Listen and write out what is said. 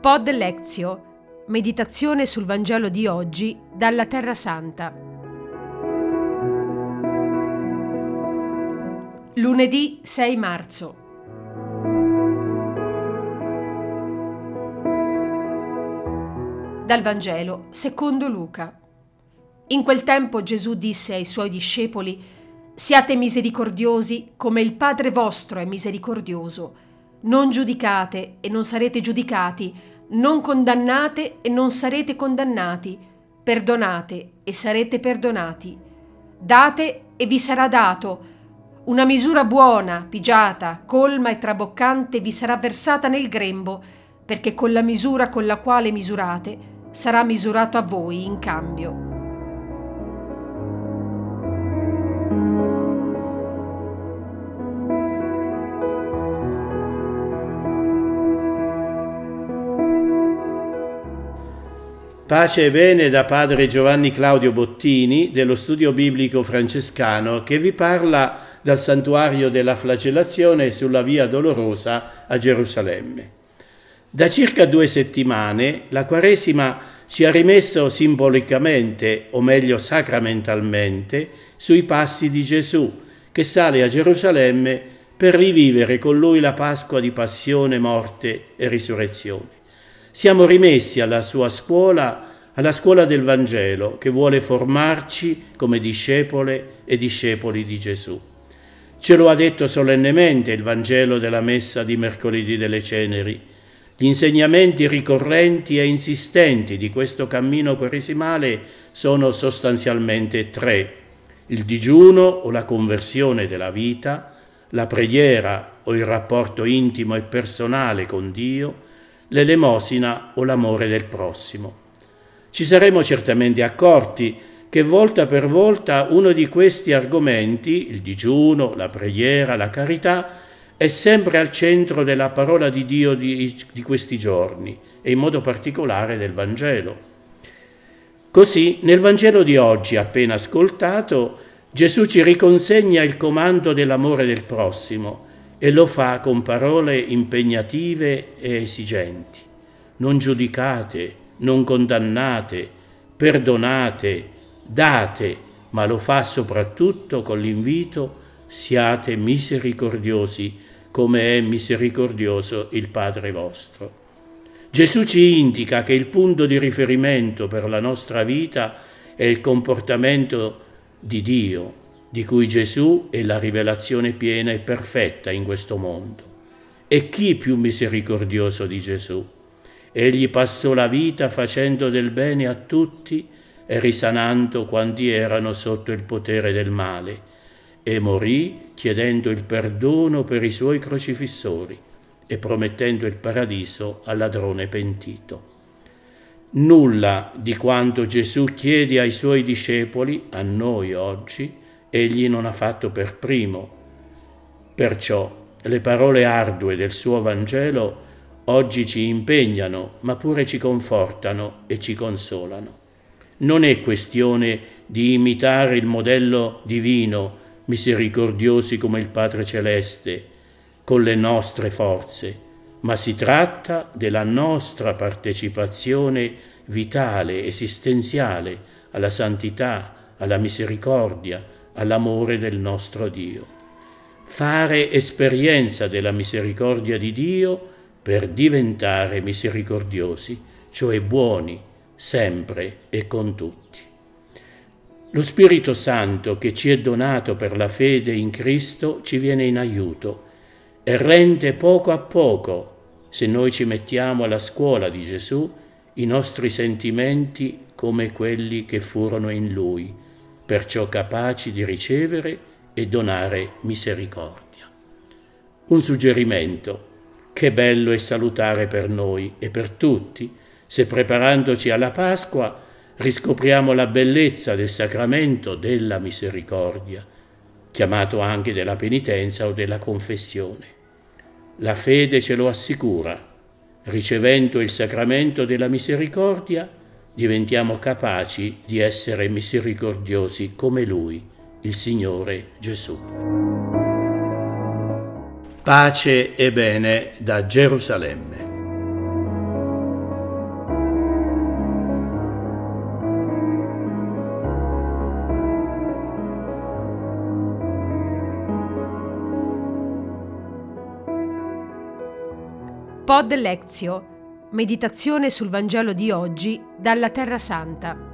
Pod Lezio, meditazione sul Vangelo di oggi dalla Terra Santa. Lunedì 6 marzo. Dal Vangelo secondo Luca. In quel tempo Gesù disse ai suoi discepoli, Siate misericordiosi come il Padre vostro è misericordioso. Non giudicate e non sarete giudicati, non condannate e non sarete condannati, perdonate e sarete perdonati. Date e vi sarà dato. Una misura buona, pigiata, colma e traboccante vi sarà versata nel grembo, perché con la misura con la quale misurate sarà misurato a voi in cambio. Pace e bene da padre Giovanni Claudio Bottini dello studio biblico francescano che vi parla dal santuario della flagellazione sulla via dolorosa a Gerusalemme. Da circa due settimane la Quaresima ci ha rimesso simbolicamente, o meglio sacramentalmente, sui passi di Gesù che sale a Gerusalemme per rivivere con lui la Pasqua di passione, morte e risurrezione. Siamo rimessi alla sua scuola, alla scuola del Vangelo, che vuole formarci come discepole e discepoli di Gesù. Ce lo ha detto solennemente il Vangelo della Messa di mercoledì delle Ceneri. Gli insegnamenti ricorrenti e insistenti di questo cammino quaresimale sono sostanzialmente tre. Il digiuno o la conversione della vita, la preghiera o il rapporto intimo e personale con Dio, l'elemosina o l'amore del prossimo. Ci saremmo certamente accorti che volta per volta uno di questi argomenti, il digiuno, la preghiera, la carità, è sempre al centro della parola di Dio di, di questi giorni e in modo particolare del Vangelo. Così nel Vangelo di oggi, appena ascoltato, Gesù ci riconsegna il comando dell'amore del prossimo e lo fa con parole impegnative e esigenti. Non giudicate, non condannate, perdonate, date, ma lo fa soprattutto con l'invito siate misericordiosi come è misericordioso il Padre vostro. Gesù ci indica che il punto di riferimento per la nostra vita è il comportamento di Dio, di cui Gesù è la rivelazione piena e perfetta in questo mondo. E chi più misericordioso di Gesù? Egli passò la vita facendo del bene a tutti e risanando quanti erano sotto il potere del male, e morì chiedendo il perdono per i suoi crocifissori e promettendo il paradiso al ladrone pentito. Nulla di quanto Gesù chiede ai suoi discepoli, a noi oggi, egli non ha fatto per primo. Perciò le parole ardue del suo Vangelo oggi ci impegnano, ma pure ci confortano e ci consolano. Non è questione di imitare il modello divino, misericordiosi come il Padre Celeste, con le nostre forze, ma si tratta della nostra partecipazione vitale, esistenziale alla santità, alla misericordia, all'amore del nostro Dio. Fare esperienza della misericordia di Dio per diventare misericordiosi, cioè buoni, sempre e con tutti. Lo Spirito Santo che ci è donato per la fede in Cristo ci viene in aiuto e rende poco a poco, se noi ci mettiamo alla scuola di Gesù, i nostri sentimenti come quelli che furono in Lui perciò capaci di ricevere e donare misericordia. Un suggerimento, che bello e salutare per noi e per tutti, se preparandoci alla Pasqua riscopriamo la bellezza del sacramento della misericordia, chiamato anche della penitenza o della confessione. La fede ce lo assicura. Ricevendo il sacramento della misericordia, diventiamo capaci di essere misericordiosi come Lui, il Signore Gesù. Pace e bene da Gerusalemme. Pod Lectio meditazione sul Vangelo di oggi dalla Terra Santa.